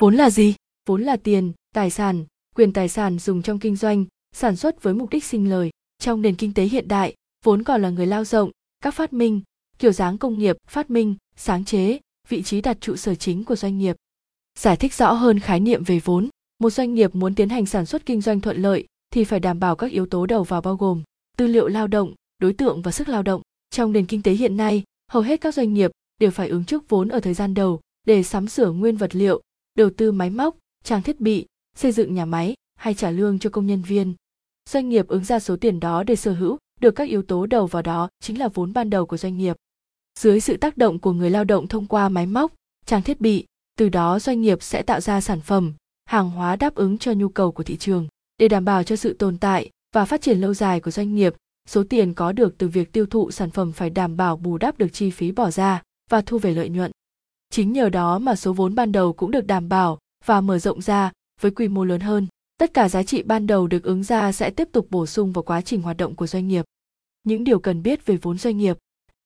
vốn là gì? Vốn là tiền, tài sản, quyền tài sản dùng trong kinh doanh, sản xuất với mục đích sinh lời. Trong nền kinh tế hiện đại, vốn còn là người lao động, các phát minh, kiểu dáng công nghiệp, phát minh, sáng chế, vị trí đặt trụ sở chính của doanh nghiệp. Giải thích rõ hơn khái niệm về vốn, một doanh nghiệp muốn tiến hành sản xuất kinh doanh thuận lợi thì phải đảm bảo các yếu tố đầu vào bao gồm tư liệu lao động, đối tượng và sức lao động. Trong nền kinh tế hiện nay, hầu hết các doanh nghiệp đều phải ứng trước vốn ở thời gian đầu để sắm sửa nguyên vật liệu đầu tư máy móc, trang thiết bị, xây dựng nhà máy hay trả lương cho công nhân viên. Doanh nghiệp ứng ra số tiền đó để sở hữu, được các yếu tố đầu vào đó chính là vốn ban đầu của doanh nghiệp. Dưới sự tác động của người lao động thông qua máy móc, trang thiết bị, từ đó doanh nghiệp sẽ tạo ra sản phẩm, hàng hóa đáp ứng cho nhu cầu của thị trường. Để đảm bảo cho sự tồn tại và phát triển lâu dài của doanh nghiệp, số tiền có được từ việc tiêu thụ sản phẩm phải đảm bảo bù đắp được chi phí bỏ ra và thu về lợi nhuận chính nhờ đó mà số vốn ban đầu cũng được đảm bảo và mở rộng ra với quy mô lớn hơn. Tất cả giá trị ban đầu được ứng ra sẽ tiếp tục bổ sung vào quá trình hoạt động của doanh nghiệp. Những điều cần biết về vốn doanh nghiệp.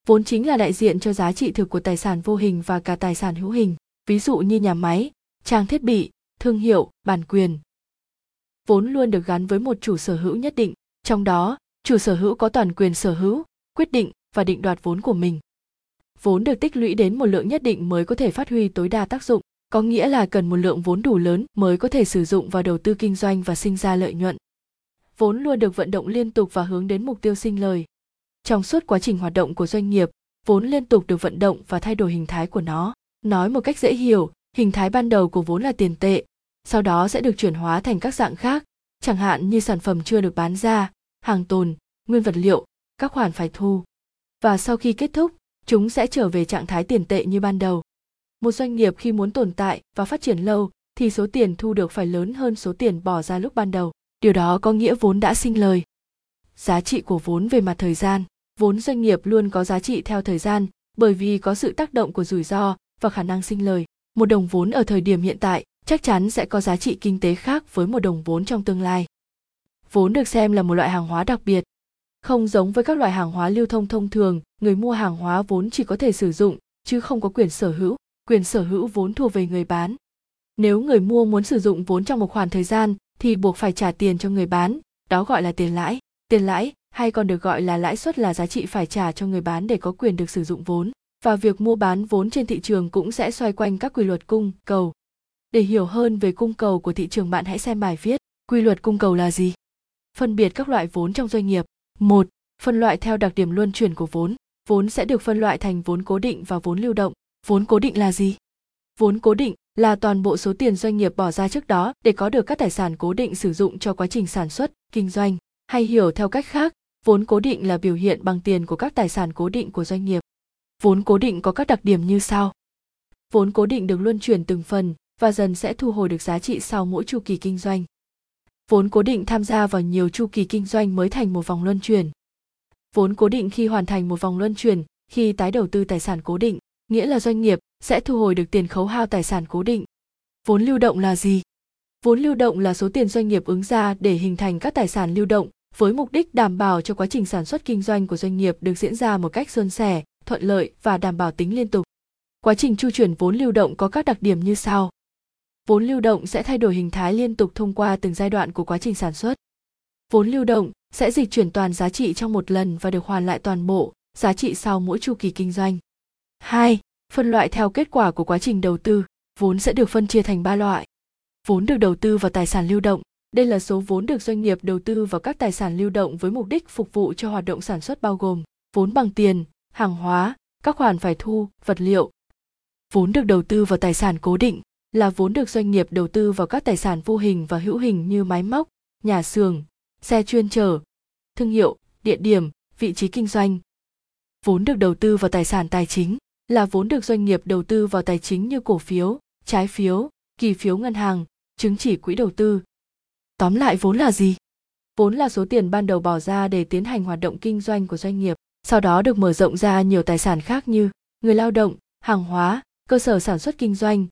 Vốn chính là đại diện cho giá trị thực của tài sản vô hình và cả tài sản hữu hình, ví dụ như nhà máy, trang thiết bị, thương hiệu, bản quyền. Vốn luôn được gắn với một chủ sở hữu nhất định, trong đó, chủ sở hữu có toàn quyền sở hữu, quyết định và định đoạt vốn của mình vốn được tích lũy đến một lượng nhất định mới có thể phát huy tối đa tác dụng, có nghĩa là cần một lượng vốn đủ lớn mới có thể sử dụng vào đầu tư kinh doanh và sinh ra lợi nhuận. Vốn luôn được vận động liên tục và hướng đến mục tiêu sinh lời. Trong suốt quá trình hoạt động của doanh nghiệp, vốn liên tục được vận động và thay đổi hình thái của nó. Nói một cách dễ hiểu, hình thái ban đầu của vốn là tiền tệ, sau đó sẽ được chuyển hóa thành các dạng khác, chẳng hạn như sản phẩm chưa được bán ra, hàng tồn, nguyên vật liệu, các khoản phải thu. Và sau khi kết thúc chúng sẽ trở về trạng thái tiền tệ như ban đầu. Một doanh nghiệp khi muốn tồn tại và phát triển lâu thì số tiền thu được phải lớn hơn số tiền bỏ ra lúc ban đầu. Điều đó có nghĩa vốn đã sinh lời. Giá trị của vốn về mặt thời gian. Vốn doanh nghiệp luôn có giá trị theo thời gian, bởi vì có sự tác động của rủi ro và khả năng sinh lời. Một đồng vốn ở thời điểm hiện tại chắc chắn sẽ có giá trị kinh tế khác với một đồng vốn trong tương lai. Vốn được xem là một loại hàng hóa đặc biệt không giống với các loại hàng hóa lưu thông thông thường, người mua hàng hóa vốn chỉ có thể sử dụng, chứ không có quyền sở hữu. Quyền sở hữu vốn thuộc về người bán. Nếu người mua muốn sử dụng vốn trong một khoảng thời gian, thì buộc phải trả tiền cho người bán, đó gọi là tiền lãi. Tiền lãi, hay còn được gọi là lãi suất là giá trị phải trả cho người bán để có quyền được sử dụng vốn. Và việc mua bán vốn trên thị trường cũng sẽ xoay quanh các quy luật cung cầu. Để hiểu hơn về cung cầu của thị trường bạn hãy xem bài viết, quy luật cung cầu là gì? Phân biệt các loại vốn trong doanh nghiệp một, phân loại theo đặc điểm luân chuyển của vốn. Vốn sẽ được phân loại thành vốn cố định và vốn lưu động. Vốn cố định là gì? Vốn cố định là toàn bộ số tiền doanh nghiệp bỏ ra trước đó để có được các tài sản cố định sử dụng cho quá trình sản xuất, kinh doanh. Hay hiểu theo cách khác, vốn cố định là biểu hiện bằng tiền của các tài sản cố định của doanh nghiệp. Vốn cố định có các đặc điểm như sau. Vốn cố định được luân chuyển từng phần và dần sẽ thu hồi được giá trị sau mỗi chu kỳ kinh doanh vốn cố định tham gia vào nhiều chu kỳ kinh doanh mới thành một vòng luân chuyển. Vốn cố định khi hoàn thành một vòng luân chuyển, khi tái đầu tư tài sản cố định, nghĩa là doanh nghiệp sẽ thu hồi được tiền khấu hao tài sản cố định. Vốn lưu động là gì? Vốn lưu động là số tiền doanh nghiệp ứng ra để hình thành các tài sản lưu động với mục đích đảm bảo cho quá trình sản xuất kinh doanh của doanh nghiệp được diễn ra một cách suôn sẻ, thuận lợi và đảm bảo tính liên tục. Quá trình chu chuyển vốn lưu động có các đặc điểm như sau vốn lưu động sẽ thay đổi hình thái liên tục thông qua từng giai đoạn của quá trình sản xuất vốn lưu động sẽ dịch chuyển toàn giá trị trong một lần và được hoàn lại toàn bộ giá trị sau mỗi chu kỳ kinh doanh 2. Phân loại theo kết quả của quá trình đầu tư, vốn sẽ được phân chia thành 3 loại. Vốn được đầu tư vào tài sản lưu động, đây là số vốn được doanh nghiệp đầu tư vào các tài sản lưu động với mục đích phục vụ cho hoạt động sản xuất bao gồm vốn bằng tiền, hàng hóa, các khoản phải thu, vật liệu. Vốn được đầu tư vào tài sản cố định là vốn được doanh nghiệp đầu tư vào các tài sản vô hình và hữu hình như máy móc, nhà xưởng, xe chuyên chở, thương hiệu, địa điểm, vị trí kinh doanh. Vốn được đầu tư vào tài sản tài chính là vốn được doanh nghiệp đầu tư vào tài chính như cổ phiếu, trái phiếu, kỳ phiếu ngân hàng, chứng chỉ quỹ đầu tư. Tóm lại vốn là gì? Vốn là số tiền ban đầu bỏ ra để tiến hành hoạt động kinh doanh của doanh nghiệp, sau đó được mở rộng ra nhiều tài sản khác như người lao động, hàng hóa, cơ sở sản xuất kinh doanh,